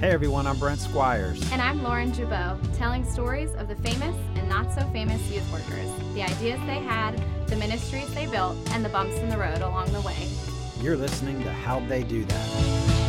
Hey everyone, I'm Brent Squires. And I'm Lauren Jabot, telling stories of the famous and not so famous youth workers, the ideas they had, the ministries they built, and the bumps in the road along the way. You're listening to How'd They Do That?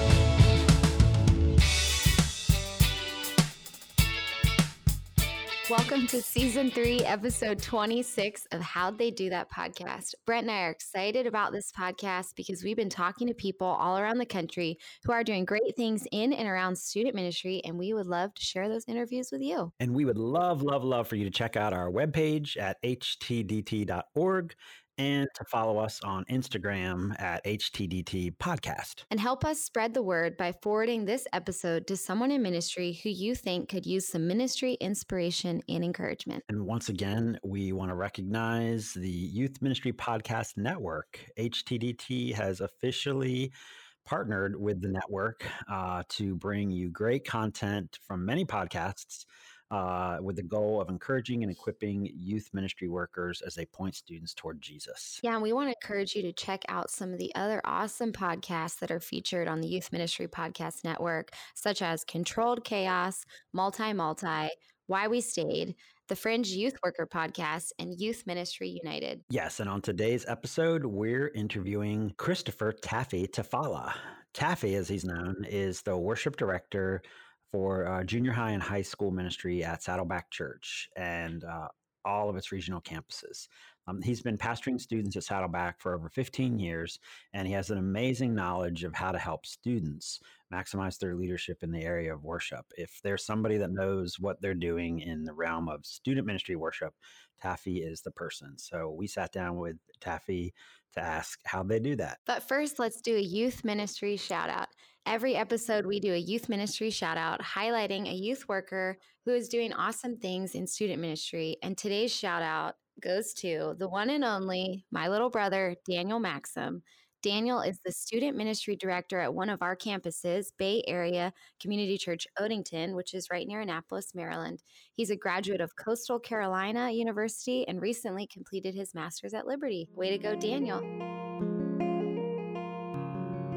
Welcome to season three, episode 26 of How'd They Do That podcast. Brent and I are excited about this podcast because we've been talking to people all around the country who are doing great things in and around student ministry, and we would love to share those interviews with you. And we would love, love, love for you to check out our webpage at htdt.org and to follow us on Instagram at HTDT Podcast. And help us spread the word by forwarding this episode to someone in ministry who you think could use some ministry inspiration and encouragement. And once again, we want to recognize the Youth Ministry Podcast Network. HTDT has officially partnered with the network uh, to bring you great content from many podcasts uh, with the goal of encouraging and equipping youth ministry workers as they point students toward Jesus. Yeah, and we want to encourage you to check out some of the other awesome podcasts that are featured on the Youth Ministry Podcast Network, such as Controlled Chaos, Multi Multi, Why We Stayed, the Fringe Youth Worker Podcast, and Youth Ministry United. Yes, and on today's episode, we're interviewing Christopher Taffy Tafalla. Taffy, as he's known, is the worship director for uh, junior high and high school ministry at Saddleback Church and uh, all of its regional campuses. Um, he's been pastoring students at Saddleback for over 15 years, and he has an amazing knowledge of how to help students maximize their leadership in the area of worship. If there's somebody that knows what they're doing in the realm of student ministry worship, Taffy is the person. So we sat down with Taffy to ask how they do that. But first, let's do a youth ministry shout out. Every episode, we do a youth ministry shout out highlighting a youth worker who is doing awesome things in student ministry. And today's shout out goes to the one and only my little brother, Daniel Maxham. Daniel is the student ministry director at one of our campuses, Bay Area Community Church Odenton, which is right near Annapolis, Maryland. He's a graduate of Coastal Carolina University and recently completed his master's at Liberty. Way to go, Daniel.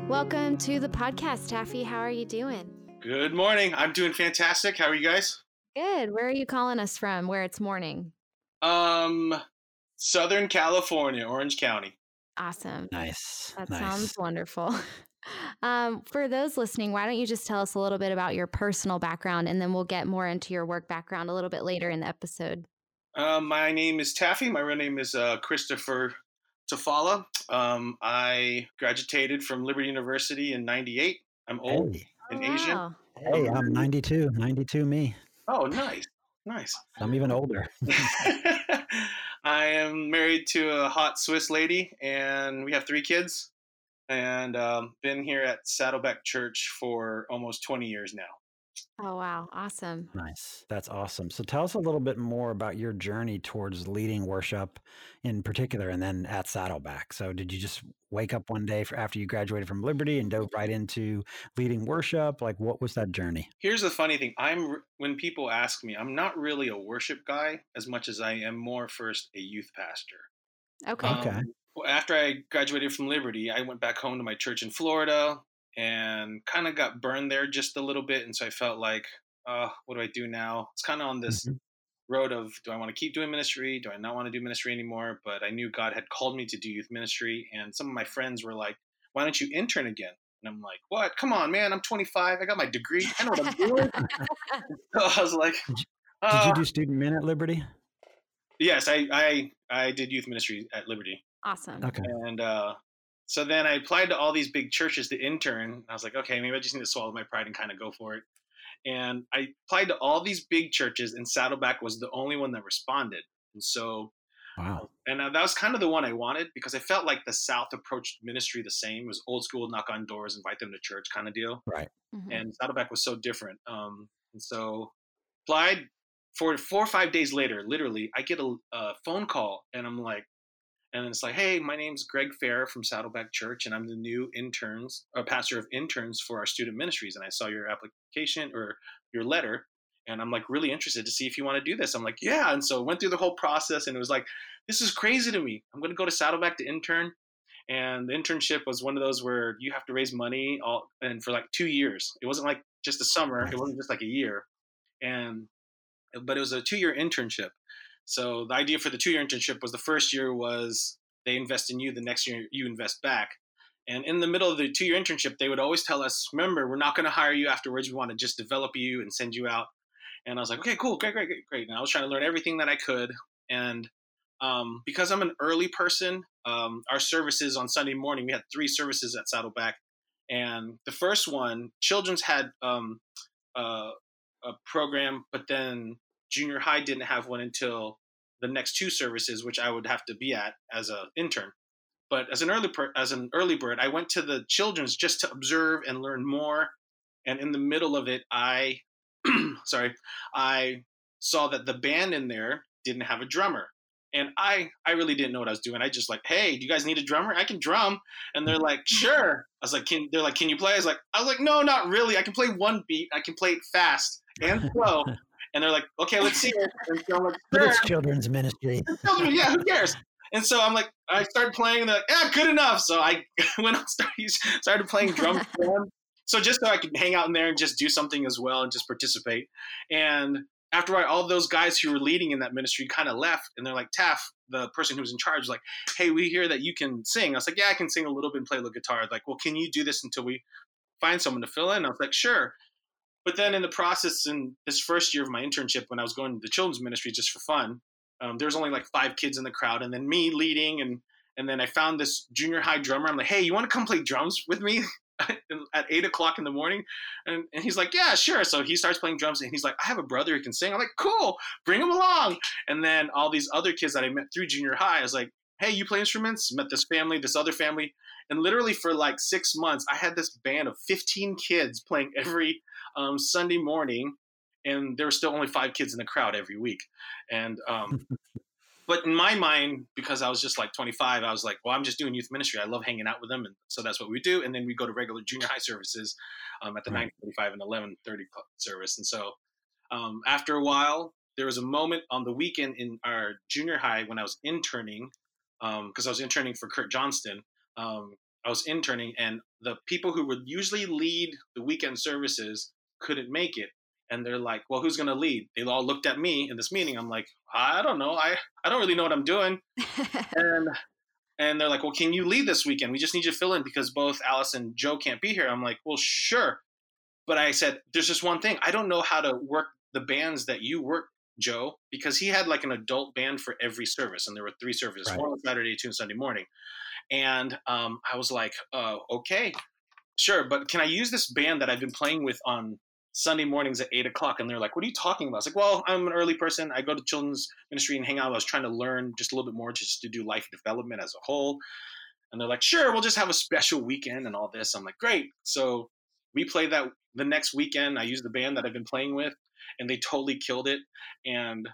Welcome to the podcast, Taffy. How are you doing? Good morning. I'm doing fantastic. How are you guys? Good. Where are you calling us from? Where it's morning? Um, Southern California, Orange County. Awesome. Nice. That nice. sounds wonderful. Um, for those listening, why don't you just tell us a little bit about your personal background and then we'll get more into your work background a little bit later in the episode. Uh, my name is Taffy. My real name is uh, Christopher Tafalla. Um, I graduated from Liberty University in 98. I'm old Hey, and Oh, Asian. wow. hey, I'm 92, 92 me. Oh, nice. Nice. I'm even older. I am married to a hot Swiss lady, and we have three kids. And um, been here at Saddleback Church for almost 20 years now. Oh, wow. Awesome. Nice. That's awesome. So tell us a little bit more about your journey towards leading worship in particular and then at Saddleback. So did you just wake up one day for, after you graduated from Liberty and dove right into leading worship? Like what was that journey? Here's the funny thing. I'm when people ask me, I'm not really a worship guy as much as I am more first a youth pastor. Okay. Um, Okay. well, after I graduated from Liberty, I went back home to my church in Florida and kind of got burned there just a little bit, and so I felt like, uh, what do I do now? It's kind of on this Mhm. road of do I want to keep doing ministry? Do I not want to do ministry anymore? But I knew God had called me to do youth ministry, and some of my friends were like, "Why don't you intern again?" And I'm like, "What? Come on, man! I'm 25. I got my degree. I know what I'm doing." so I was like, Did "Uh, you do student min at Liberty? "Yes, I, I I did youth ministry at Liberty." Awesome. Okay. And uh, so then I applied to all these big churches to intern. I was like, okay, maybe I just need to swallow my pride and kind of go for it. And I applied to all these big churches, and Saddleback was the only one that responded. And so, Wow. and uh, that was kind of the one I wanted because I felt like the South approached ministry the same. It was old school, knock on doors, invite them to church kind of deal. Right. Mhm. And Saddleback was so different. Um, and so applied for four or five days later, literally, I get a, a phone call and I'm like, and it's like, hey, my name's Greg Fair from Saddleback Church, and I'm the new interns, or pastor of interns for our student ministries. And I saw your application or your letter, and I'm like really interested to see if you want to do this. I'm like, yeah. And so went through the whole process, and it was like, this is crazy to me. I'm going to go to Saddleback to intern, and the internship was one of those where you have to raise money all and for like two years. It wasn't like just a summer. It wasn't just like a year, and but it was a two year internship. So the idea for the two year internship was the first year was they invest in you, the next year you invest back. And in the middle of the two year internship, they would always tell us, remember, we're not going to hire you afterwards. We want to just develop you and send you out. And I was like, okay, cool, great, great, great, great. And I was trying to learn everything that I could. And um, because I'm an early person, um, our services on Sunday morning, we had three services at Saddleback. And the first one, children's had um, uh, a program, but then junior high didn't have one until the next two services, which I would have to be at as an intern. But as an early per- as an early bird, I went to the children's just to observe and learn more. And in the middle of it, I sorry, I saw that the band in there didn't have a drummer. And I, I really didn't know what I was doing. I just like, hey, do you guys need a drummer? I can drum. And they're like, sure. I was like, can they're like, can you play? I was like, I was like, no, not really. I can play one beat. I can play it fast and slow. and they're like, okay, let's see it. And so I'm like, sure. It's children's ministry. Children, yeah, who cares? And so I'm like, I started playing, and they're like, yeah, good enough. So I went on, started, started playing drums for them. So just so I could hang out in there and just do something as well and just participate. And after I, all those guys who were leading in that ministry kind of left, and they're like, Taff, the person who was in charge, was like, hey, we hear that you can sing. I was like, yeah, I can sing a little bit and play the guitar. Like, well, can you do this until we find someone to fill in? I was like, sure. But then in the process, in this first year of my internship, when I was going to the children's ministry just for fun, um, there was only like five kids in the crowd, and then me leading, and and then I found this junior high drummer. I'm like, hey, you want to come play drums with me? at eight o'clock in the morning? And, and he's like yeah sure. So he starts playing drums and he's like i have a brother who can sing. I'm like cool bring him along. And then all these other kids that i met through junior high i was like hey you play instruments? Met this family this other family. And literally for like six months i had this band of 15 kids playing every um, sunday morning and there were still only five kids in the crowd every week and um, but in my mind, because I was just like 25, I was like, well, I'm just doing youth ministry. I love hanging out with them, and so that's what we do. And then we go to regular junior high services um, at the right. 9:45 and 11:30 service. And so um, after a while, there was a moment on the weekend in our junior high when I was interning, because um, I was interning for Kurt Johnston. Um, I was interning, and the people who would usually lead the weekend services couldn't make it and they're like, "Well, who's going to lead?" They all looked at me in this meeting. I'm like, "I don't know. I I don't really know what I'm doing." and and they're like, "Well, can you lead this weekend? We just need you to fill in because both Alice and Joe can't be here." I'm like, "Well, sure." But I said, "There's just one thing. I don't know how to work the bands that you work, Joe, because he had like an adult band for every service, and there were three services: right. one on Saturday, two on Sunday morning." And um, I was like, uh, "Okay." Sure, but can I use this band that I've been playing with on Sunday mornings at eight o'clock, and they're like, "What are you talking about?" It's like, "Well, I'm an early person. I go to children's ministry and hang out. I was trying to learn just a little bit more, just to do life development as a whole." And they're like, "Sure, we'll just have a special weekend and all this." I'm like, "Great!" So we played that the next weekend. I used the band that I've been playing with, and they totally killed it. And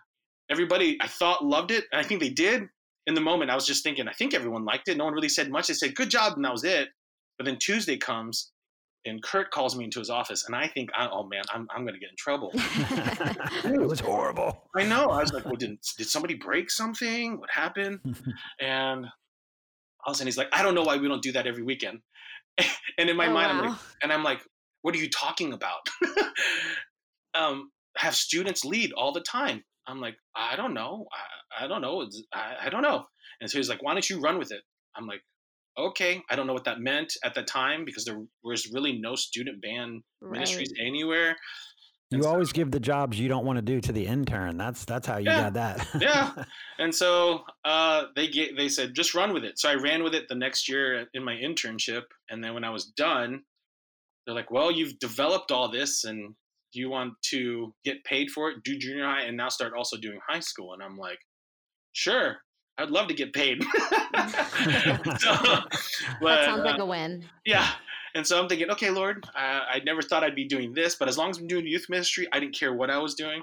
everybody, I thought, loved it, and I think they did. In the moment, I was just thinking, I think everyone liked it. No one really said much. They said, "Good job," and that was it. But then Tuesday comes, and Kurt calls me into his office, and I think, oh man, I'm, I'm going to get in trouble. it was horrible. I know. I was like, well, did, did somebody break something? What happened? and all of a sudden he's like, I don't know why we don't do that every weekend. and in my oh, mind, wow. I'm like, and I'm like, what are you talking about? um, have students lead all the time. I'm like, I don't know. I, I don't know. I, I don't know. And so he's like, why don't you run with it? I'm like, okay, I don't know what that meant at the time because there was really no student band right. ministries anywhere. You always give the jobs you don't want to do to the intern. That's that's how you yeah, got that. yeah. And so uh, they get they said just run with it. So I ran with it the next year in my internship, and then when I was done, they're like, "Well, you've developed all this, and do you want to get paid for it? Do junior high, and now start also doing high school?" And I'm like, "Sure." I'd love to get paid. so, that sounds like uh, a win. Yeah. And so I'm thinking, okay, Lord, I, I never thought I'd be doing this, but as long as I'm doing youth ministry, I didn't care what I was doing.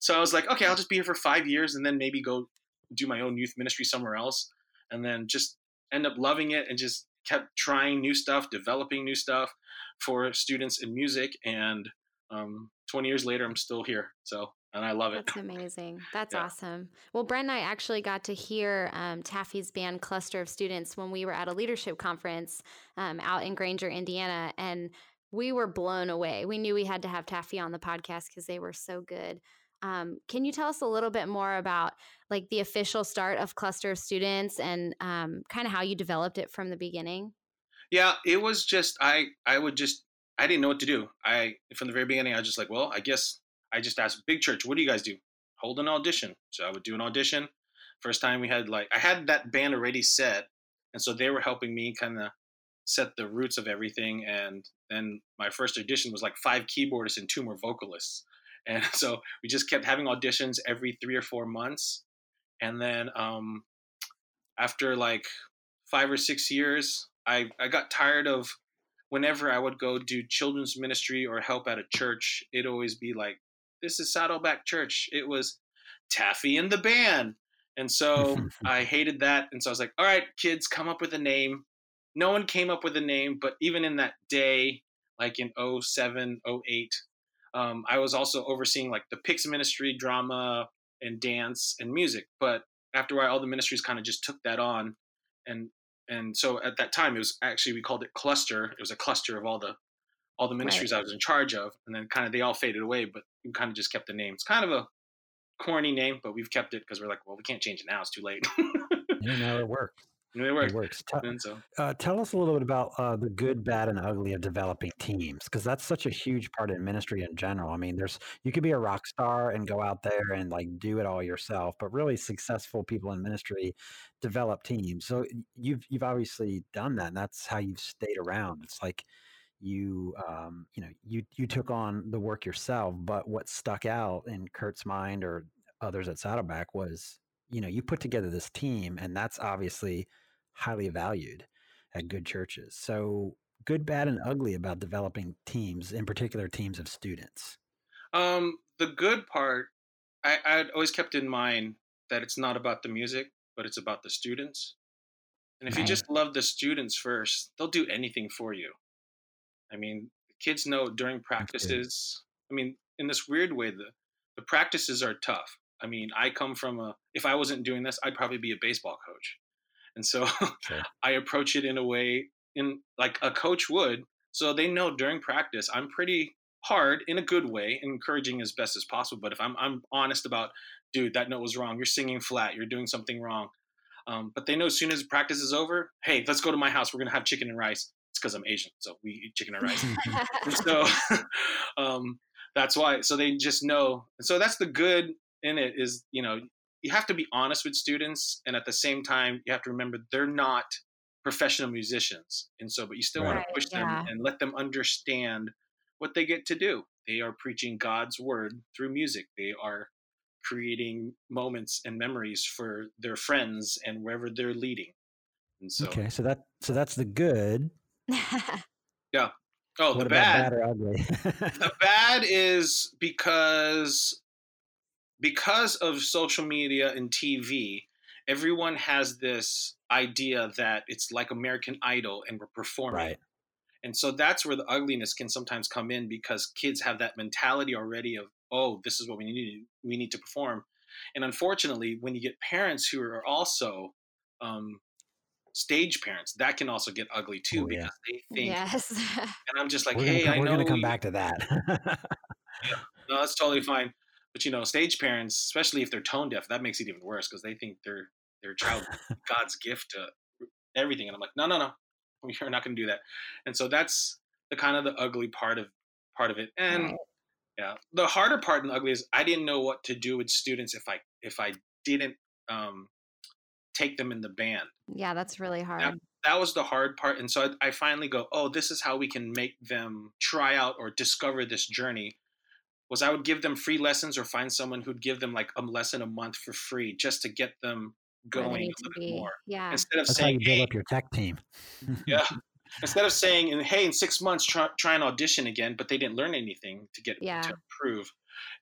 So I was like, okay, I'll just be here for five years and then maybe go do my own youth ministry somewhere else. And then just end up loving it and just kept trying new stuff, developing new stuff for students in music. And um, 20 years later, I'm still here. So and I love it. That's amazing. That's Yeah. awesome. Well, Brent and I actually got to hear um, Taffy's band Cluster of Students when we were at a leadership conference um, out in Granger, Indiana, and we were blown away. We knew we had to have Taffy on the podcast because they were so good. Um, can you tell us a little bit more about like the official start of Cluster of Students and um, kind of how you developed it from the beginning? Yeah, it was just I I would just I didn't know what to do. I from the very beginning I was just like, well, I guess I just asked big church, what do you guys do? Hold an audition. So I would do an audition. First time we had like I had that band already set, and so they were helping me kind of set the roots of everything. And then my first audition was like five keyboardists and two more vocalists, and so we just kept having auditions every three or four months. And then um, after like five or six years, I I got tired of whenever I would go do children's ministry or help at a church, it'd always be like, this is Saddleback Church. It was Taffy and the band. And so I hated that. And so I was like, all right, kids, come up with a name. No one came up with a name, but even in that day, like in 07, 08, um, I was also overseeing like the Pix ministry, drama, and dance and music. But after a while, all the ministries kind of just took that on. And and so at that time it was actually we called it cluster it was a cluster of all the all the ministries Right. i was in charge of and then kind of they all faded away but we kind of just kept the name it's kind of a corny name but we've kept it because we're like well we can't change it now it's too late You know, it works. and it It worked works. Tell, and so uh, tell us a little bit about uh, the good, bad, and ugly of developing teams, because that's such a huge part of ministry in general. I mean, there's you could be a rock star and go out there and like do it all yourself, but really successful people in ministry develop teams. So you've you've obviously done that, and that's how you've stayed around. It's like you um, you know you you took on the work yourself, but what stuck out in Kurt's mind or others at Saddleback was you know you put together this team, and that's obviously highly valued at good churches. So good, bad, and ugly about developing teams, in particular teams of students. um the good part i i'd always kept in mind that it's not about the music but it's about the students and if you just love the students first they'll do anything for you i mean kids know during practices i mean in this weird way the the practices are tough. I mean i come from a if i wasn't doing this i'd probably be a baseball coach. And so Sure. i approach it in a way in like a coach would so they know during practice i'm pretty hard in a good way encouraging as best as possible but if i'm i'm honest about dude that note was wrong. You're singing flat. You're doing something wrong. Um, but they know as soon as practice is over hey let's go to my house. We're going to have chicken and rice it's because i'm asian so we eat chicken and rice. So um, that's why so they just know so that's the good in it is you know you have to be honest with students and at the same time you have to remember they're not professional musicians. And so but you still want to push them yeah. and let them understand what they get to do. They are preaching god's word through music. They are creating moments and memories for their friends and wherever they're leading. And so okay, so that so that's the good. oh what the bad bad or ugly? the bad is because because of social media and TV, everyone has this idea that it's like American Idol and we're performing. right. And so that's where the ugliness can sometimes come in because kids have that mentality already of, oh, this is what we need we need to perform. And unfortunately, when you get parents who are also um, stage parents, that can also get ugly too Oh, yeah. because they think, yes. and I'm just like, we're hey, gonna, I come- we're know gonna come you- back to that. No, that's totally fine. But you know, stage parents, especially if they're tone deaf, that makes it even worse because they think their their child God's gift to everything. And I'm like, no, no, no, we're not going to do that. And so that's the kind of the ugly part of part of it. And Right. yeah, the harder part and the ugly is I didn't know what to do with students if I if I didn't um, take them in the band. Yeah, that's really hard. That was the hard part. And so I, I finally go, oh, this is how we can make them try out or discover this journey was I would give them free lessons or find someone who'd give them like a lesson a month for free just to get them going a little bit more. Yeah. Instead of that's how saying, you build hey, up your tech team. yeah, instead of saying, and hey, in six months try, try and audition again, but they didn't learn anything to get Yeah. to improve.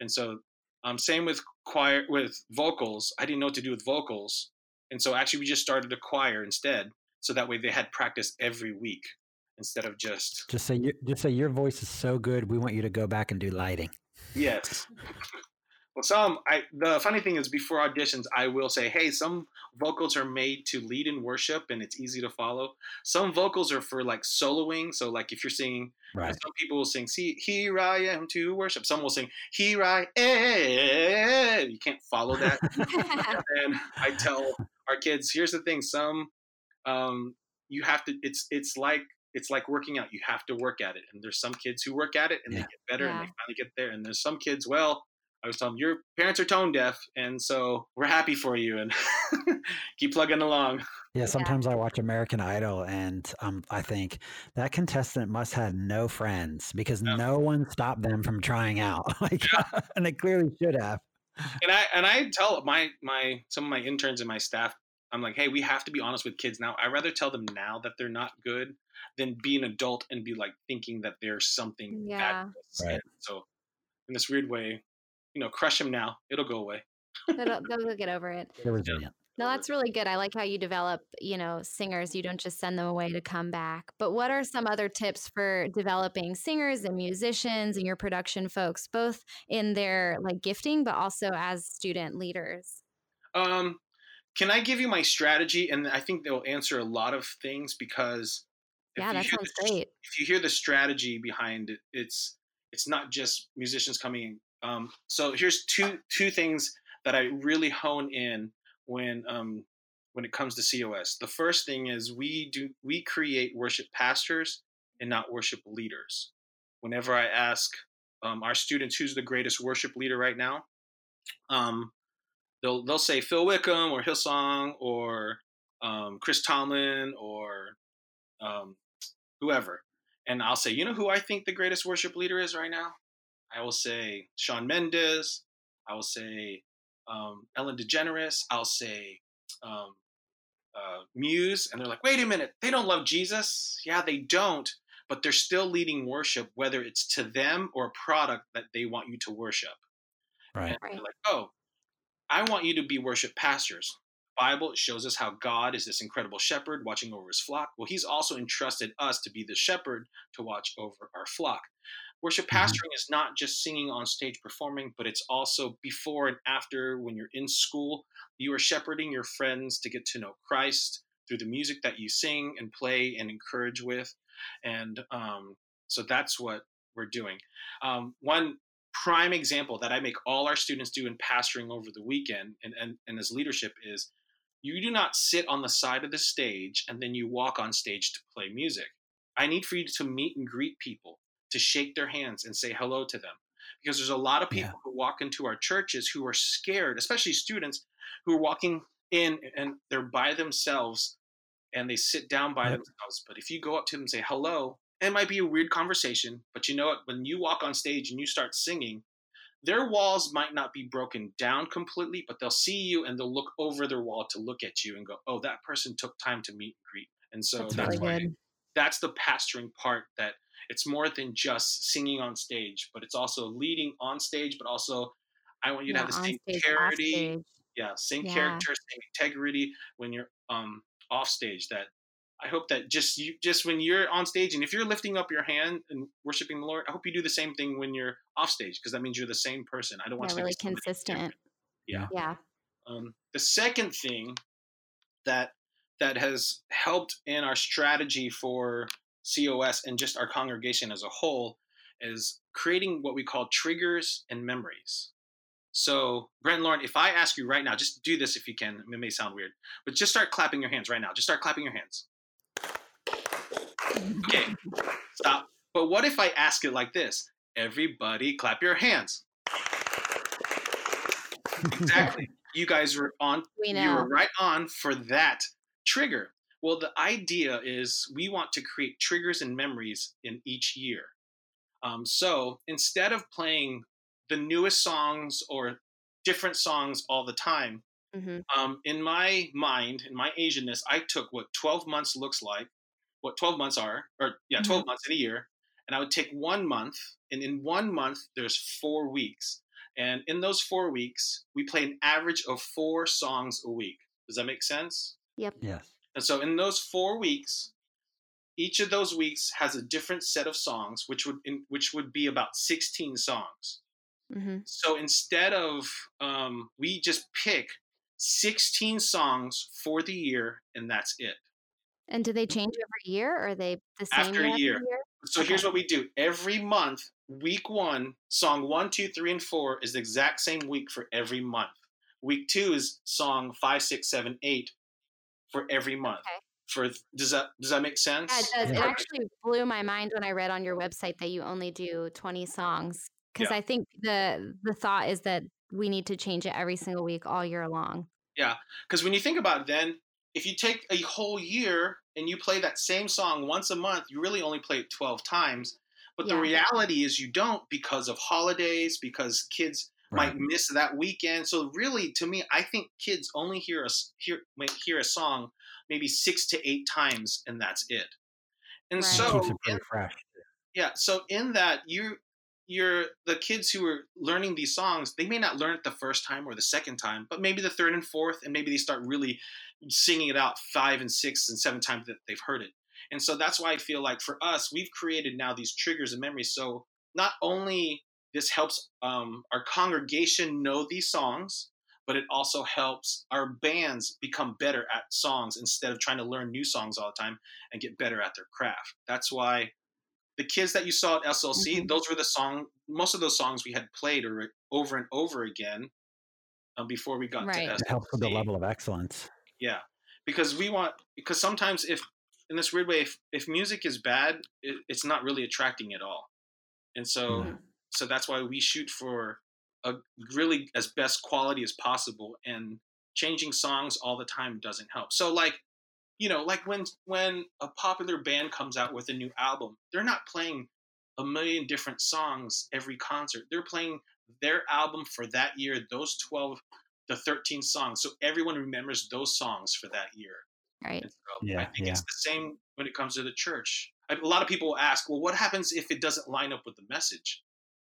And so, um, same with choir with vocals. I didn't know what to do with vocals, and so actually we just started a choir instead, so that way they had practice every week instead of just Just say you, just say your voice is so good. We want you to go back and do lighting. yes. Well, some I the funny thing is before auditions, I will say, hey, some vocals are made to lead in worship and it's easy to follow. Some vocals are for like soloing. So like if you're singing, Right. some people will sing, see, here I am to worship. Some will sing, here I am. You can't follow that. and I tell our kids, here's the thing, some um you have to it's it's like it's like working out. You have to work at it. And there's some kids who work at it and Yeah. they get better and they finally get there. And there's some kids, well, I was telling them, your parents are tone deaf, and so we're happy for you and keep plugging along. Yeah, sometimes I watch American Idol and um, I think that contestant must have no friends because Yeah. no one stopped them from trying out. like, and they clearly should have. And I and I tell my my some of my interns and my staff, I'm like, hey, we have to be honest with kids now. I rather tell them now that they're not good than be an adult and be like thinking that there's something Yeah. fabulous. Right. So in this weird way, you know, crush them now. It'll go away. they'll, they'll get over it. They're resilient. No, that's really good. I like how you develop, you know, singers. You don't just send them away to come back. But what are some other tips for developing singers and musicians and your production folks, both in their like gifting, but also as student leaders? Um, can I give you my strategy? And I think they'll answer a lot of things because Yeah, that sounds the- great. If you hear the strategy behind it, it's it's not just musicians coming in. Um, so here's two two things that I really hone in when um, when it comes to COS. The first thing is we do we create worship pastors and not worship leaders. Whenever I ask um, our students who's the greatest worship leader right now, um, they'll they'll say Phil Wickham or Hillsong or um, Chris Tomlin or um, whoever, and I'll say, you know who I think the greatest worship leader is right now? I will say Shawn Mendes. I will say um, Ellen DeGeneres. I'll say um, uh, Muse, and they're like, wait a minute, they don't love Jesus. Yeah, they don't, but they're still leading worship, whether it's to them or a product that they want you to worship. Right. And Right. they're like, oh, I want you to be worship pastors. Bible shows us how God is this incredible shepherd watching over his flock. Well, he's also entrusted us to be the shepherd to watch over our flock. Worship Mhm. pastoring is not just singing on stage performing, but it's also before and after when you're in school. You are shepherding your friends to get to know Christ through the music that you sing and play and encourage with. And um, so that's what we're doing. Um, one prime example that I make all our students do in pastoring over the weekend and, and, and as leadership is you do not sit on the side of the stage and then you walk on stage to play music. I need for you to meet and greet people, to shake their hands and say hello to them. Because there's a lot of people Yeah. who walk into our churches who are scared, especially students who are walking in and they're by themselves and they sit down by Yep. themselves. But if you go up to them and say hello, it might be a weird conversation, but you know what? When you walk on stage and you start singing, their walls might not be broken down completely, but they'll see you and they'll look over their wall to look at you and go, "Oh, that person took time to meet and greet." And so That's that's, really why good. that's the pastoring part that it's more than just singing on stage, but it's also leading on stage, but also I want you to have the same stage, charity, yeah, same Yeah. character, same integrity when you're um off stage. That I hope that just you just when you're on stage and if you're lifting up your hand and worshiping the Lord, I hope you do the same thing when you're off stage because that means you're the same person. I don't want Yeah, to really consistent. Yeah. Yeah. Um, the second thing that that has helped in our strategy for COS and just our congregation as a whole is creating what we call triggers and memories. So, Brent and Lauren, if I ask you right now, just do this if you can. It may sound weird, but just start clapping your hands right now. Just start clapping your hands. Okay, stop. But what if I ask it like this? Everybody clap your hands. Exactly. You guys were on We know. you were right on for that trigger. Well, the idea is we want to create triggers and memories in each year. Um, so instead of playing the newest songs or different songs all the time, hmm um, in my mind, in my Asianness, I took what 12 months looks like, what 12 months are, or yeah, 12 months in a year, and I would take one month, and in one month, there's four weeks. And in those four weeks, we play an average of four songs a week. Does that make sense? Yep. Yes. And so in those four weeks, each of those weeks has a different set of songs, which would in, which would be about 16 songs. hmm So instead of um, we just pick 16 songs for the year and that's it. And do they change every year? Or are they the same After a year? year. Every year? So here's what we do. Every month, week one, song one, two, three, and four is the exact same week for every month. Week two is song five, six, seven, eight for every month. Okay. For does that does that make sense? Yeah, it does. It actually blew my mind when I read on your website that you only do 20 songs. Because Yeah. I think the the thought is that we need to change it every single week all year long. Yeah, because when you think about it, then if you take a whole year and you play that same song once a month, you really only play it 12 times. But the reality is you don't because of holidays, because kids Right. might miss that weekend. So really, to me, I think kids only hear a s- hear might hear a song maybe six to eight times, and that's it. And Right. So it pretty fresh. yeah, so in that you you're the kids who are learning these songs, they may not learn it the first time or the second time, but maybe the third and fourth, and maybe they start really singing it out five and six and seven times that they've heard it. And so that's why I feel like for us, we've created now these triggers and memories. So not only this helps um, our congregation know these songs, but it also helps our bands become better at songs instead of trying to learn new songs all the time and get better at their craft. That's why the kids that you saw at SLC, Mhm. those were the song. Most of those songs we had played or over and over again um, before we got Right. to It helps with the level of excellence. Yeah, because we want because sometimes if in this weird way, if, if music is bad, it, it's not really attracting at all, and so Mhm. So that's why we shoot for a really as best quality as possible, and changing songs all the time doesn't help. So like you know like when when a popular band comes out with a new album, they're not playing a million different songs every concert. They're playing their album for that year, those 12 the 13 songs. So everyone remembers those songs for that year. Right. And so I think yeah. it's the same when it comes to the church. a lot of people ask, well, what happens if it doesn't line up with the message?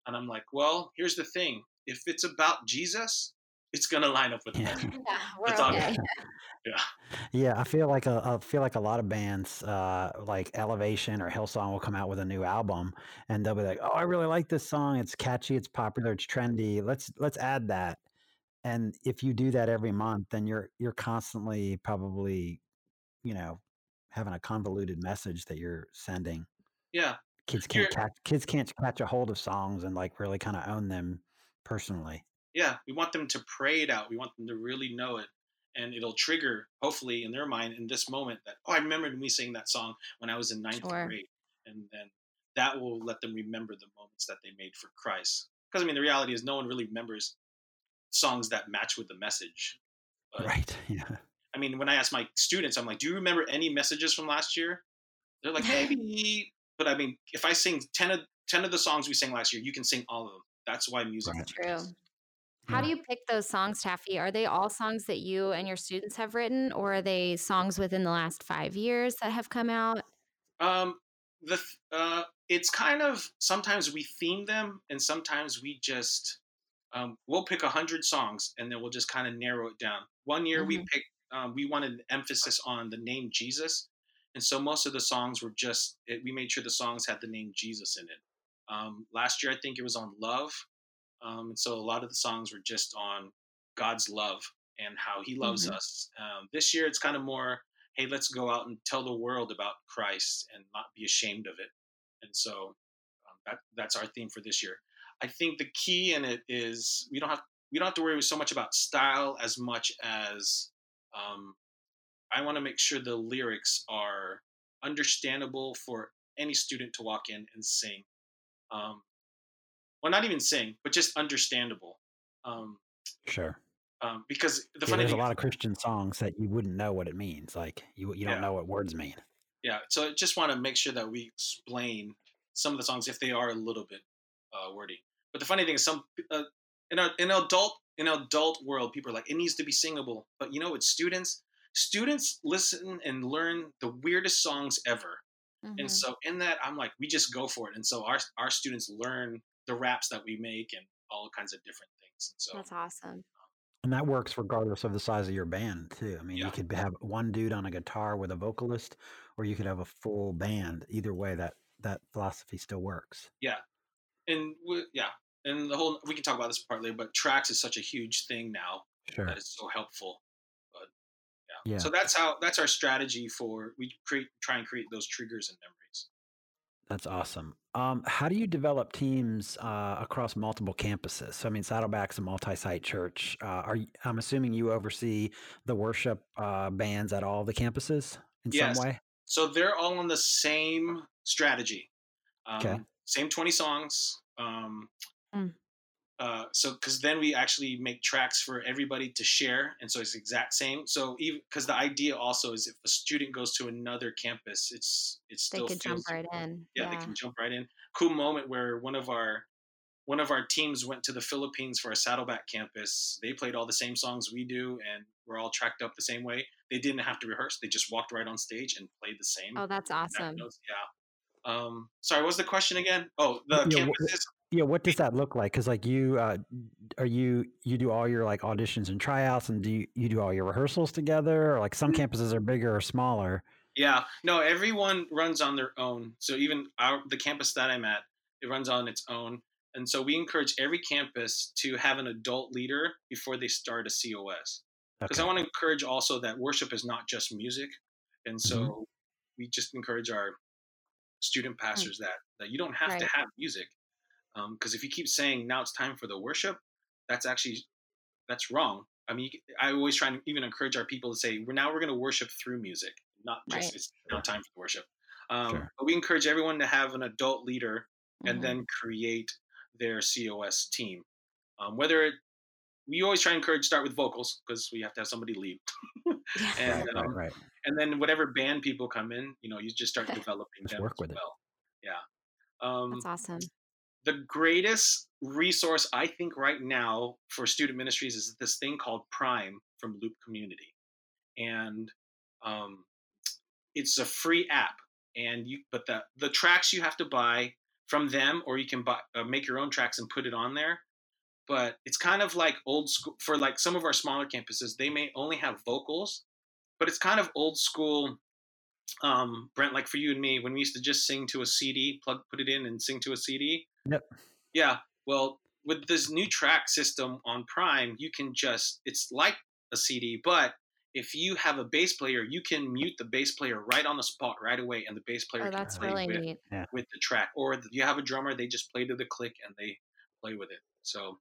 And I'm like, well, here's the thing. If it's about Jesus, it's going to line up with the Yeah. message. Yeah, we're That's all okay. Yeah. Yeah, I feel like a, I feel like a lot of bands, uh, like Elevation or Hillsong, will come out with a new album, and they'll be like, "Oh, I really like this song. It's catchy. It's popular. It's trendy. Let's let's add that." And if you do that every month, then you're you're constantly probably, you know, having a convoluted message that you're sending. Yeah. Kids can't catch kids can't catch a hold of songs and like really kind of own them personally. yeah. We want them to pray it out. We want them to really know it. And it'll trigger, hopefully, in their mind in this moment that, oh, I remembered me singing that song when I was in ninth Sure. grade. And then that will let them remember the moments that they made for Christ. Because, I mean, the reality is no one really remembers songs that match with the message. But Right. Yeah. I mean, when I ask my students, I'm like, do you remember any messages from last year? They're like, maybe. But I mean, if I sing 10 of, 10 of the songs we sang last year, you can sing all of them. That's why music Right. True. How do you pick those songs, Taffy? Are they all songs that you and your students have written, or are they songs within the last five years that have come out? Um, the th- uh, it's kind of sometimes we theme them, and sometimes we just um, we'll pick a hundred songs, and then we'll just kind of narrow it down. One year we Mhm. picked um, we wanted emphasis on the name Jesus, and so most of the songs were just it, we made sure the songs had the name Jesus in it. Um, last year I think it was on love, um, and so a lot of the songs were just on God's love and how He loves Mhm. us. Um, this year it's kind of more hey, let's go out and tell the world about Christ and not be ashamed of it. And so um, that that's our theme for this year. I think the key in it is we don't have we don't have to worry so much about style as much as um, I want to make sure the lyrics are understandable for any student to walk in and sing. Um, well, not even sing, but just understandable. Um, Sure. um, because the Yeah, there's a lot of Christian songs that you wouldn't know what it means. Like you you don't Yeah. know what words mean. yeah so i just want to make sure that we explain some of the songs if they are a little bit uh, wordy but the funny thing is some uh, in an in adult in an adult world people are like it needs to be singable but you know with students students listen and learn the weirdest songs ever Mhm. and so in that i'm like we just go for it and so our our students learn the raps that we make and all kinds of different things and so That's awesome. And that works regardless of the size of your band too. I mean, you could have one dude on a guitar with a vocalist, or you could have a full band. Either way, that that philosophy still works. yeah and we, yeah and the whole we can talk about this partly, but tracks is such a huge thing now Sure. that is so helpful. But yeah. Yeah. So that's how that's our strategy for we create try and create those triggers and memories. That's awesome. Um, how do you develop teams uh, across multiple campuses? So, I mean, Saddleback's a multi-site church. Uh, are you, I'm assuming you oversee the worship uh, bands at all the campuses in Yes. some way. So they're all on the same strategy. Um, Okay. Same 20 songs. Um, Mm. Uh, so, because then we actually make tracks for everybody to share, and so it's exact same. So, even because the idea also is if a student goes to another campus, it's it's They still could feels jump right in. yeah, they can jump right in. Cool moment where one of our one of our teams went to the Philippines for a Saddleback campus. They played all the same songs we do, and we're all tracked up the same way. They didn't have to rehearse; they just walked right on stage and played the same. Oh, that's awesome. notes. Yeah. Um, sorry, what was the question again? Oh, the Yeah, campuses. Yeah, what does that look like? Because like you, uh, are you you do all your like auditions and tryouts, and do you, you do all your rehearsals together? Or like some mm-hmm. campuses are bigger or smaller. Yeah, no, everyone runs on their own. So even our the campus that I'm at, it runs on its own. And so we encourage every campus to have an adult leader before they start a COS. Because Okay. I want to encourage also that worship is not just music. And mm-hmm. so we just encourage our student mm. pastors that that you don't have to have music. Because if you keep saying now it's time for the worship, that's actually that's wrong. I mean, I always try and even encourage our people to say, "We're now we're going to worship through music, not just Right. it's now time for worship." Um, Sure. But we encourage everyone to have an adult leader and Mhm. then create their COS team. Um, whether it, we always try and encourage start with vocals because we have to have somebody lead, and right, um, right. and then whatever band people come in, you know, you just start developing them work as with it. Yeah. Um, That's awesome. The greatest resource I think right now for student ministries is this thing called Prime from Loop Community, and um, it's a free app. And you, but the the tracks you have to buy from them, or you can buy uh, make your own tracks and put it on there. But it's kind of like old school for like some of our smaller campuses. They may only have vocals, but it's kind of old school. Um, Brent, like for you and me, when we used to just sing to a CD, plug, put it in, and sing to a CD. Yep. Yeah. Well, with this new track system on Prime, you can just, it's like a CD, but if you have a bass player, you can mute the bass player right on the spot right away, and the bass player Oh, can that's play really with, neat. with the track. Or if you have a drummer, they just play to the click and they play with it. So,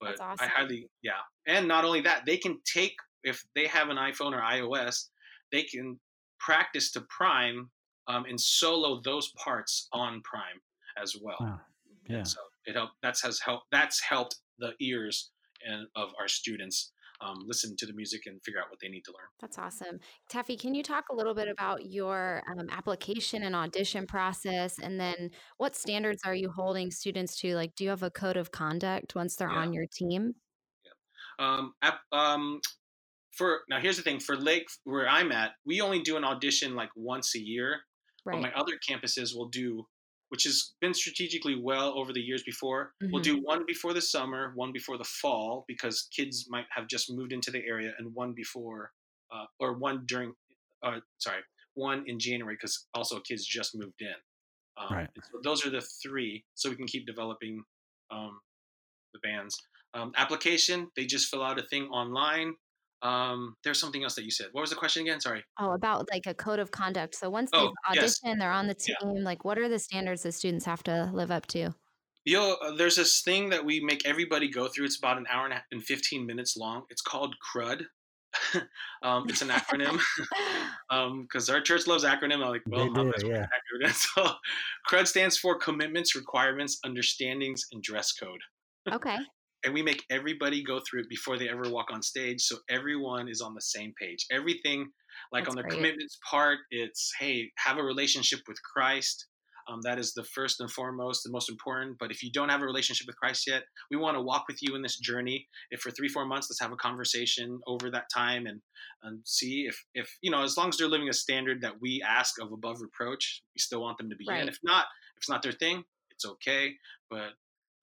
but That's I awesome. highly, yeah. And not only that, they can take, if they have an iPhone or iOS, they can practice to Prime um, and solo those parts on Prime as well. Wow. And Yeah. So it helped. That's has helped. That's helped the ears and of our students um, listen to the music and figure out what they need to learn. That's awesome. Taffy, can you talk a little bit about your um, application and audition process? And then what standards are you holding students to? Like, do you have a code of conduct once they're Yeah. on your team? Um, ap- um, for now, here's the thing. For Lake, where I'm at, we only do an audition like once a year. But my other campuses will do, which has been strategically well over the years before. We'll Mhm. do one before the summer, one before the fall, because kids might have just moved into the area, and one before, uh, or one during, uh, sorry, one in January, because also kids just moved in. Um, Right. So those are the three, so we can keep developing um, the bands. Um, application, they just fill out a thing online. Um, there's something else that you said. What was the question again? Sorry. Oh, about like a code of conduct. So once Oh, they've yes. they're on the team. Yeah. Like, what are the standards the students have to live up to? Yo, uh, there's this thing that we make everybody go through. It's about an hour and, a, and 15 minutes long. It's called CRUD. um, it's an acronym because our church loves acronym. I'm like, well, They do, yeah. acronym. So, CRUD stands for Commitments, Requirements, Understandings, and Dress Code. okay. And we make everybody go through it before they ever walk on stage so everyone is on the same page everything like That's on the great. commitments part it's hey have a relationship with christ um, that is the first and foremost the most important but if you don't have a relationship with christ yet we want to walk with you in this journey if for three four months let's have a conversation over that time and and see if if you know as long as they're living a standard that we ask of above reproach we still want them to be Right. in if not if it's not their thing it's okay but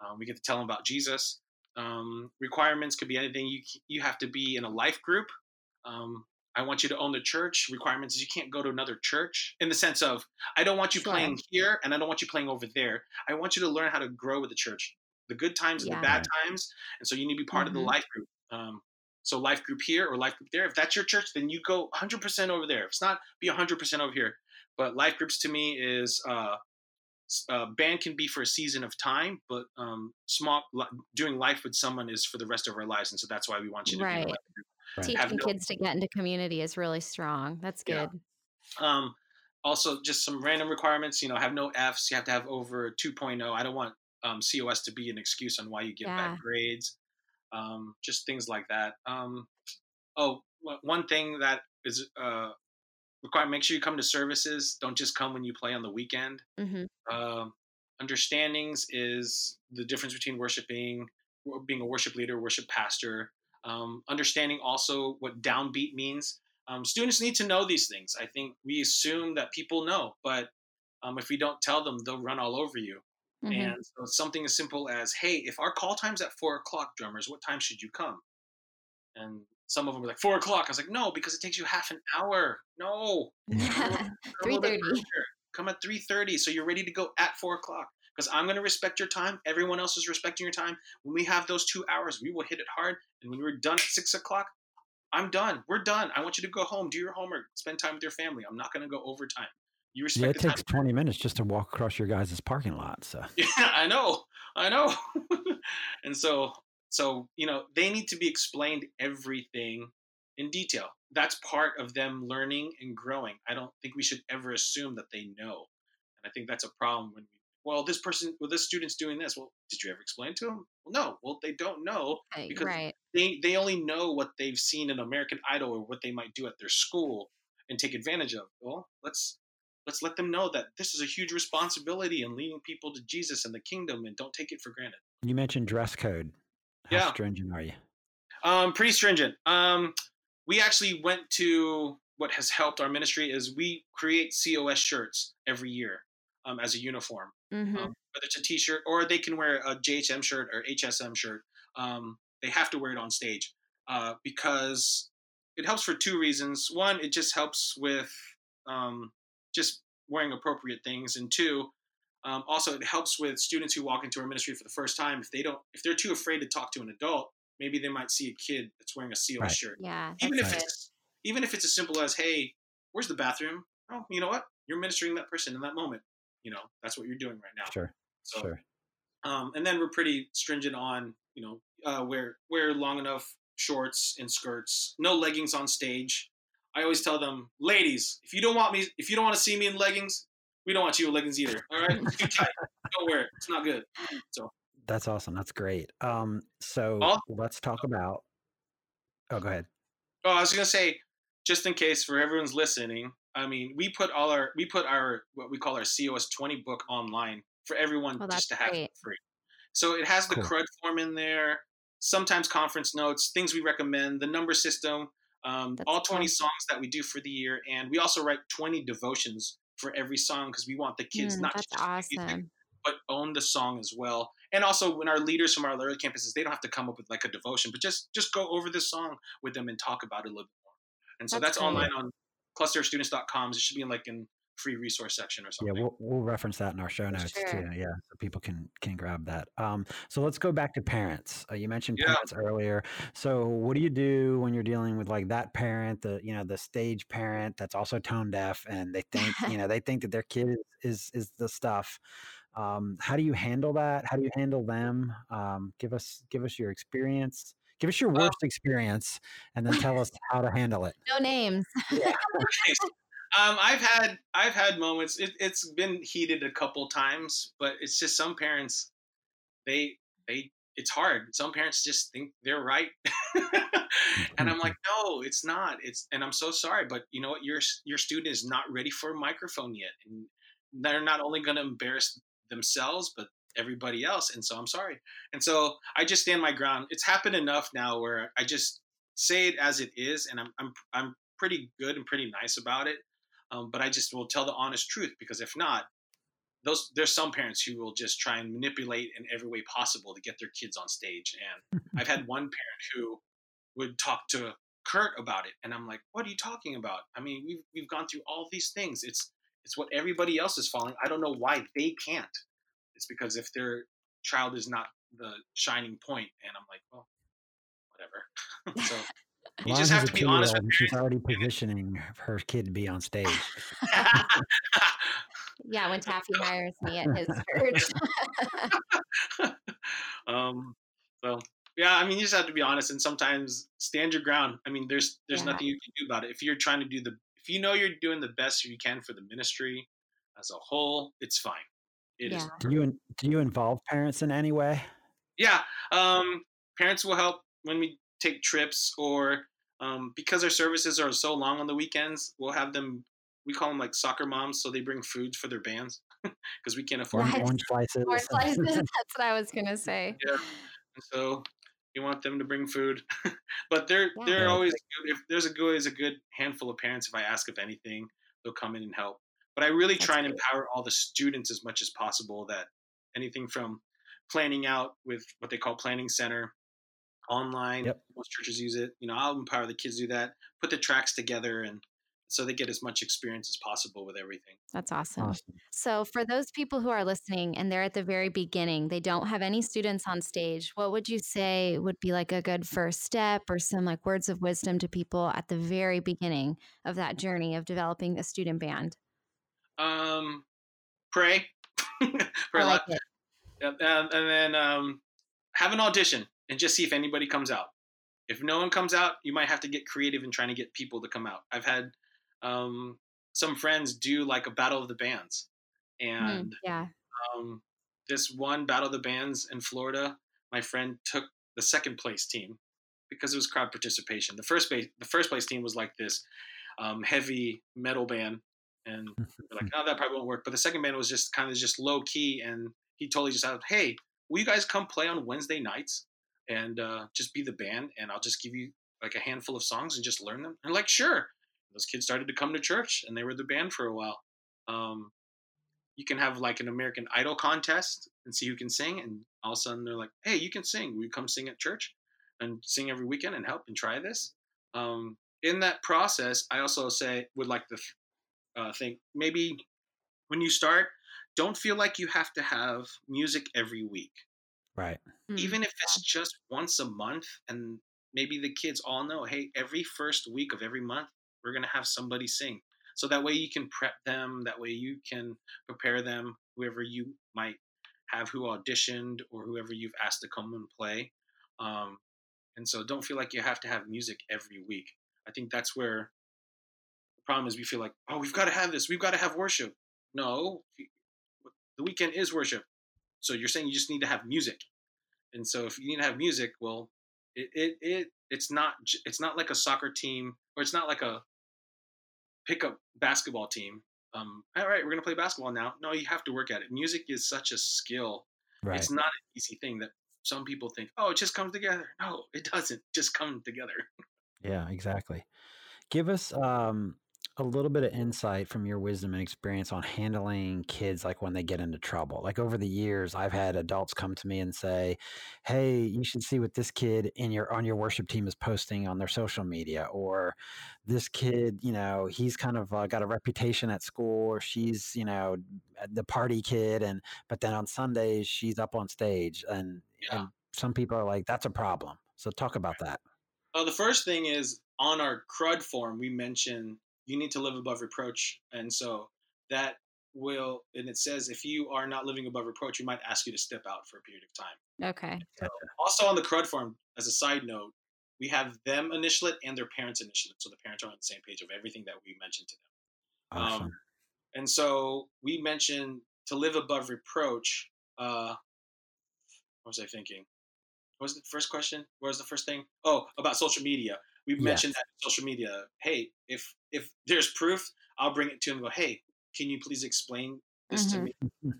um, we get to tell them about jesus um, requirements could be anything you you have to be in a life group um, i want you to own the church requirements is you can't go to another church in the sense of i don't want you Sure. playing here and i don't want you playing over there i want you to learn how to grow with the church the good times and Yeah. the bad times, and so you need to be part of the Mhm. life group. Um, so life group here or life group there. If that's your church, then you go 100% over there. If it's not, be 100% over here. But life groups to me is uh, uh, band can be for a season of time, but um, small li- doing life with someone is for the rest of our lives, and so that's why we want you to be in a Right. life. Right. Have Teaching no- kids to get into community is really strong. That's Yeah. good. Um, also, just some random requirements. You know, have no Fs. You have to have over 2.0. I don't want um, COS to be an excuse on why you get Yeah. bad grades. Um, just things like that. Um, oh, one- one thing that is uh, required: make sure you come to services. Don't just come when you play on the weekend. hmm Um, understandings is the difference between worshiping, being a worship leader, worship pastor. Um, understanding also what downbeat means. Um, students need to know these things. I think we assume that people know, but um, if we don't tell them, they'll run all over you. hmm And so something as simple as, "Hey, if our call time's at four o'clock, drummers, what time should you come?" And some of them were like, four o'clock. I was like, no, because it takes you half an hour. No, Come a little- come a little bit 3:30. Come at three thirty, so you're ready to go at four o'clock. Because I'm going to respect your time. Everyone else is respecting your time. When we have those two hours, we will hit it hard. And when we're done at six o'clock, I'm done. We're done. I want you to go home, do your homework, spend time with your family. I'm not going to go overtime. You respect Yeah, it the time. takes 20 minutes just to walk across your guys' parking lot. So Yeah, I know, I know. and so, so you know, they need to be explained everything in detail. That's part of them learning and growing. I don't think we should ever assume that they know, and I think that's a problem when we. Well, this person, well, this student's doing this. Well, did you ever explain to them? Well, no. Well, they don't know. Because- right. They they only know what they've seen in American Idol or what they might do at their school and take advantage of. Well, let's let's let them know that this is a huge responsibility in leading people to Jesus and the kingdom, and don't take it for granted. you mentioned dress code. How Yeah. stringent are you? Um, pretty stringent. Um, we actually went to what has helped our ministry is we create COS shirts every year um, as a uniform. hmm um, whether it's a t-shirt or they can wear a JHM shirt or HSM shirt. Um, they have to wear it on stage uh, because it helps for two reasons. One, it just helps with um, just wearing appropriate things, and two, um, also it helps with students who walk into our ministry for the first time. If they don't, if they're too afraid to talk to an adult, maybe they might see a kid that's wearing a COS Right. shirt Yeah, even if good. it's even if it's as simple as hey where's the bathroom oh you know what you're ministering that person in that moment you know that's what you're doing right now Sure. so Sure. um, and then we're pretty stringent on you know uh, wear wear long enough shorts and skirts no leggings on stage i always tell them ladies if you don't want me if you don't want to see me in leggings we don't want you in leggings either all right too tight don't wear it it's not good So That's awesome. That's great. Um, so Al- let's talk about. Oh, go ahead. Oh, I was gonna say, just in case for everyone's listening, I mean, we put all our we put our what we call our COS twenty book online for everyone Oh, just to have great. it free. So it has the Cool. crud form in there, sometimes conference notes, things we recommend, the number system, um, all twenty cool. songs that we do for the year, and we also write twenty devotions for every song because we want the kids Mm, not that's just to do music, but own the song as well. And also, when our leaders from our other campuses, they don't have to come up with like a devotion, but just just go over the song with them and talk about it a little bit more. And so That's that's, great. online on clusterstudents.com. It should be in like in free resource section or something. Yeah, we'll we'll reference that in our show notes Sure. too. Yeah, so people can can grab that. Um, so let's go back to parents. Uh, you mentioned Yeah. parents earlier. So what do you do when you're dealing with like that parent, the you know the stage parent that's also tone deaf, and they think you know they think that their kid is is the stuff. Um, how do you handle that? How do you handle them? Um, give us give us your experience. Give us your Well- worst experience, and then tell us how to handle it. No names. um, I've had I've had moments. It, it's been heated a couple times, but it's just some parents they they it's hard. Some parents just think they're right, and I'm like, no, it's not. It's and I'm so sorry, but you know what? Your your student is not ready for a microphone yet, and they're not only going to embarrass themselves, but everybody else. And so I'm sorry. And so I just stand my ground. It's happened enough now where I just say it as it is, and I'm I'm I'm pretty good and pretty nice about it. Um, but I just will tell the honest truth because if not, those there's some parents who will just try and manipulate in every way possible to get their kids on stage. And I've had one parent who would talk to Kurt about it, and I'm like, "What are you talking about? I mean, we've we've gone through all these things. It's it's what everybody else is following. I don't know why they can't. It's because if their child is not the shining point, and I'm like, well, whatever. so you Lon just have to be honest with She's already positioning her kid to be on stage. Yeah, when Taffy hires me at his church. um, so yeah, I mean, you just have to be honest, and sometimes stand your ground. I mean, there's there's Yeah. nothing you can do about it. If you're trying to do the, if you know you're doing the best you can for the ministry as a whole, it's fine. It is Yeah. Do you do you involve parents in any way? yeah um, parents will help when we take trips or um, because our services are so long on the weekends we'll have them we call them like soccer moms so they bring food for their bands because we can't afford Orange, What? orange slices. Or slices. That's what I was gonna say. yeah and so you want them to bring food but they're Yeah. they're Yeah. always good if there's a good is a good handful of parents if i ask if anything they'll come in and help but i really That's try and great. empower all the students as much as possible that anything from planning out with what they call planning center online Yep. most churches use it you know i'll empower the kids to do that put the tracks together and so they get as much experience as possible with everything That's awesome. Awesome. So, for those people who are listening and they're at the very beginning, they don't have any students on stage, what would you say would be like a good first step or some like words of wisdom to people at the very beginning of that journey of developing a student band? um pray pray I a like lot it. Yep, and, and then um, have an audition and just see if anybody comes out. If no one comes out, you might have to get creative in trying to get people to come out. I've had um, some friends do like a battle of the bands, Hmm, and yeah. um, this one battle of the bands in Florida, my friend took the second place team because it was crowd participation. The first base, the first place team was like this um, heavy metal band, and they're like, "Oh, that probably won't work." But the second band was just kind of just low key, and he totally just said, "Hey, will you guys come play on Wednesday nights and uh, just be the band, and I'll just give you like a handful of songs and just learn them?" And like, sure. Those kids started to come to church, and they were the band for a while. Um, you can have like an American Idol contest and see who can sing, and all of a sudden they're like, "Hey, you can sing. Will you come sing at church and sing every weekend and help and try this?" Um, in that process, I also say would like to uh, think maybe when you start, don't feel like you have to have music every week, Right. Mm, even if it's just once a month, and maybe the kids all know, hey, every first week of every month we're gonna have somebody sing, so that way you can prep them, that way you can prepare them, whoever you might have who auditioned or whoever you've asked to come and play. Um, and so don't feel like you have to have music every week. I think that's where the problem is we feel like, oh, we've got to have this, we've got to have worship. No, the weekend is worship. So you're saying you just need to have music. And so if you need to have music, well, it, it, it it's not it's not like a soccer team or it's not like a pickup basketball team. Um, all right, we're gonna play basketball now. No, you have to work at it. Music is such a skill. Right. It's not an easy thing that some people think. Oh, it just comes together. No, it doesn't just come together. Yeah, exactly. Give us um, a little bit of insight from your wisdom and experience on handling kids like when they get into trouble. Like over the years, I've had adults come to me and say, "Hey, you should see what this kid in your on your worship team is posting on their social media," or "This kid, you know, he's kind of uh, got a reputation at school, or she's, you know, the party kid, and but then on Sundays she's up on stage." And Yeah. and some people are like, "That's a problem." So talk about that. Uh, the first thing is on our CRUD form, we mention you need to live above reproach. And so that will, and it says if you are not living above reproach, we might ask you to step out for a period of time. Okay. Also on the CRUD form, as a side note, we have them initial it and their parents initial it. So the parents are on the same page of everything that we mentioned to them. Awesome. Um, and so we mentioned to live above reproach. Uh, what was I thinking? What was the first question? What was the first thing? Oh, about social media. We mentioned that in social media. Hey, if if there's proof, I'll bring it to him. And go, hey, can you please explain this to Mhm. me?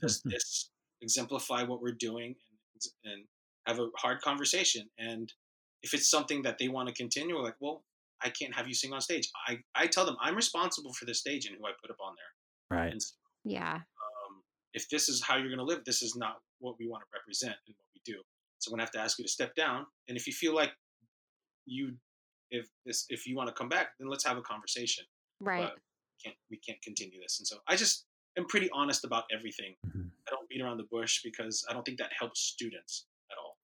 Does this exemplify what we're doing? And, and have a hard conversation. And if it's something that they want to continue, we're like, well, I can't have you sing on stage. I, I tell them I'm responsible for the stage and who I put up on there. right. So, Yeah. um, if this is how you're going to live, this is not what we want to represent and what we do. So I'm going to have to ask you to step down. And if you feel like you, if this, if you want to come back, then let's have a conversation. Right. But we can't, we can't continue this. And so I just am pretty honest about everything. Mhm. I don't beat around the bush because I don't think that helps students at all.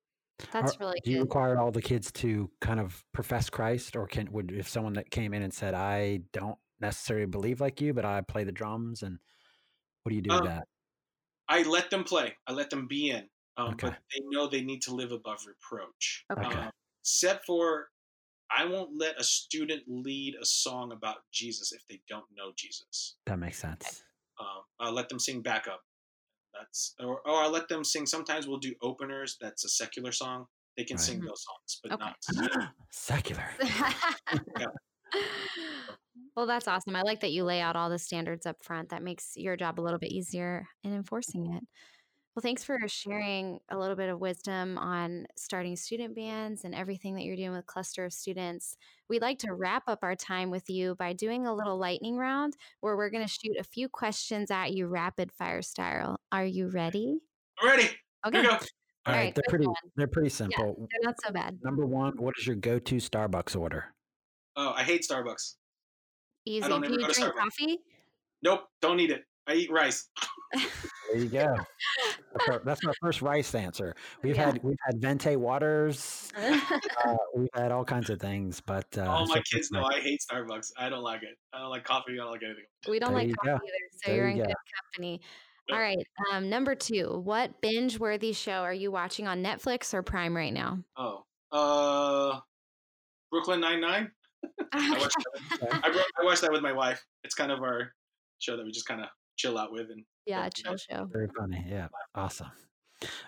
That's Are- really do you require all the kids to kind of profess Christ, or can would if someone that came in and said, "I don't necessarily believe like you, but I play the drums," and what do you do with Um, that? I let them play. I let them be in, um, Okay. but they know they need to live above reproach. Okay. Okay. Um, except for, I won't let a student lead a song about Jesus if they don't know Jesus. That makes sense. Um, I'll let them sing backup. That's or, or I'll let them sing. Sometimes we'll do openers. That's a secular song. They can Right. sing those songs, but Okay. not. Secular. well, that's awesome. I like that you lay out all the standards up front. That makes your job a little bit easier in enforcing it. Well, thanks for sharing a little bit of wisdom on starting student bands and everything that you're doing with cluster of students. We'd like to wrap up our time with you by doing a little lightning round where we're going to shoot a few questions at you rapid fire style. Are you ready? I'm ready. Okay. Here we go. All All right, right, they're pretty. one. They're pretty simple. They're not so bad. Number one, what is your go-to Starbucks order? Oh, I hate Starbucks. Easy. don't Do ever you drink Starbucks. coffee? Nope, don't need it. I eat rice. There you go. That's my first rice answer. We've Yeah. had we've had venti waters. Uh, we've had all kinds of things, but uh, All my so- kids know I hate Starbucks. I don't like it. I don't like coffee. I don't like anything. we don't There like coffee go. either, so There you're in go. good company. All right. Um, number two, what binge worthy show are you watching on Netflix or Prime right now? Oh, uh, Brooklyn Nine Nine. I watched. I, I watched that with my wife. It's kind of our show that we just kind of chill out with and yeah, Yeah. chill show. Very funny. Yeah. Awesome.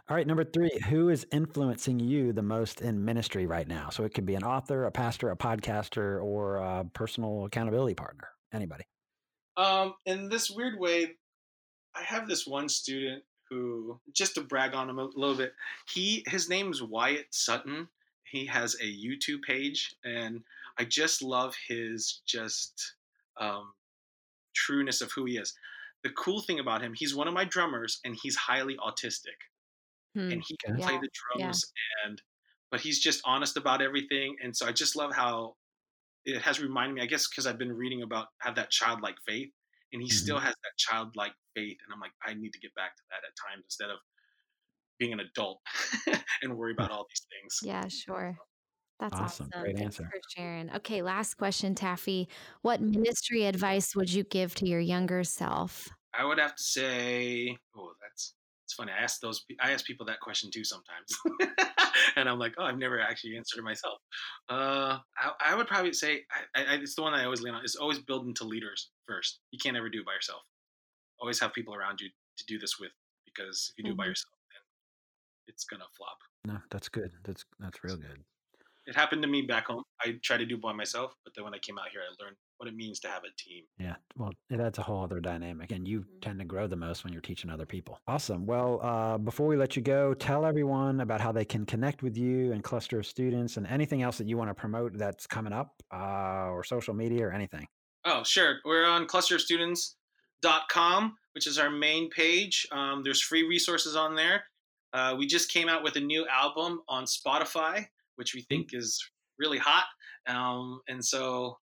All right. Number three, who is influencing you the most in ministry right now? So it could be an author, a pastor, a podcaster, or a personal accountability partner. Anybody. Um, in this weird way, I have this one student who, just to brag on him a little bit, he his name is Wyatt Sutton. He has a YouTube page, and I just love his just um, trueness of who he is. The cool thing about him, he's one of my drummers, and he's highly autistic, Hmm. and he can Okay. play Yeah, the yeah. drums, and but he's just honest about everything, and so I just love how it has reminded me. I guess because I've been reading about have that childlike faith, and he still has that childlike faith, and I'm like, I need to get back to that at times instead of being an adult and worry about all these things. Yeah, sure. That's Awesome. awesome. Great Thanks answer. for sharing. Okay, last question, Taffy. What ministry advice would you give to your younger self? I would have to say, oh, that's it's funny. I ask those, I ask people that question too sometimes, and I'm like, oh, I've never actually answered it myself. Uh, I, I would probably say, I, I, it's the one I always lean on. Is always build into leaders first. You can't ever do it by yourself. Always have people around you to do this with, because if you do it by Mhm. yourself, then it's gonna flop. No, that's good. That's that's real good. It happened to me back home. I tried to do it by myself, but then when I came out here, I learned what it means to have a team. Yeah. Well, that's a whole other dynamic. And you Mhm. tend to grow the most when you're teaching other people. Awesome. Well, uh, before we let you go, tell everyone about how they can connect with you and cluster of students and anything else that you want to promote that's coming up uh, or social media or anything. Oh, sure. We're on clusterstudents.com, which is our main page. Um, there's free resources on there. Uh, we just came out with a new album on Spotify, which we think is really hot. Um, and so,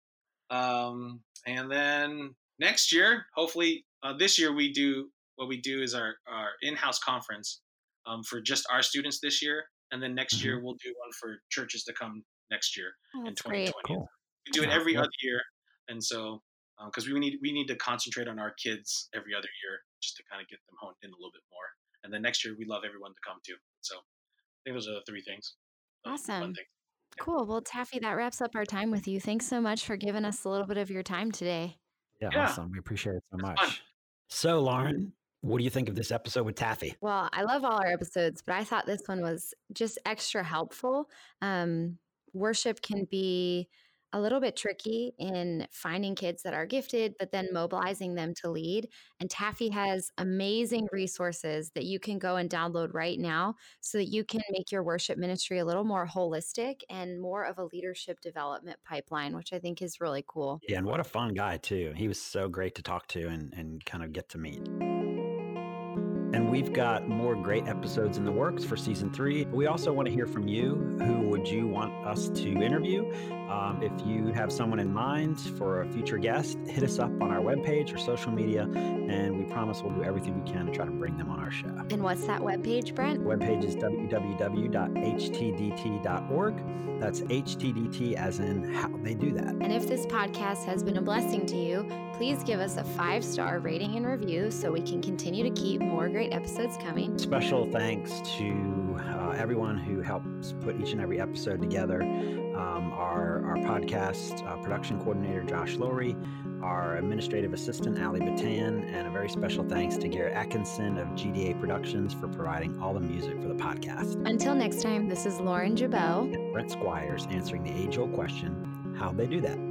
um, and then next year, hopefully, uh, this year we do what we do is our, our in-house conference um, for just our students this year, and then next year we'll do one for churches to come next year Oh, in 2020. Cool. We do it every yeah. other year, and so because we need we need to concentrate on our kids every other year just to kind of get them honed in a little bit more. And then next year we love everyone to come too. So I think those are the three things. Fun Awesome. things. Cool. Well, Taffy, that wraps up our time with you. Thanks so much for giving us a little bit of your time today. Yeah, Yeah. awesome. We appreciate it so It's much. fun. So, Lauren, what do you think of this episode with Taffy? Well, I love all our episodes, but I thought this one was just extra helpful. Um, worship can be a little bit tricky in finding kids that are gifted, but then mobilizing them to lead. And Taffy has amazing resources that you can go and download right now so that you can make your worship ministry a little more holistic and more of a leadership development pipeline, which I think is really cool. Yeah, and what a fun guy, too. He was so great to talk to and, and kind of get to meet. And we've got more great episodes in the works for season three. We also want to hear from you. Who would you want us to interview? Um, if you have someone in mind for a future guest, hit us up on our webpage or social media, and we promise we'll do everything we can to try to bring them on our show. And what's that webpage, Brent? Webpage is www.htdt.org. That's HTDT as in how they do that. And if this podcast has been a blessing to you, please give us a five star rating and review so we can continue to keep more great episodes coming. Special thanks to uh, everyone who helps put each and every episode together. Um, our, our podcast uh, production coordinator, Josh Lowry, our administrative assistant, Ali Batan, and a very special thanks to Garrett Atkinson of GDA Productions for providing all the music for the podcast. Until next time, this is Lauren Jabot and Brent Squires answering the age old question how they do that.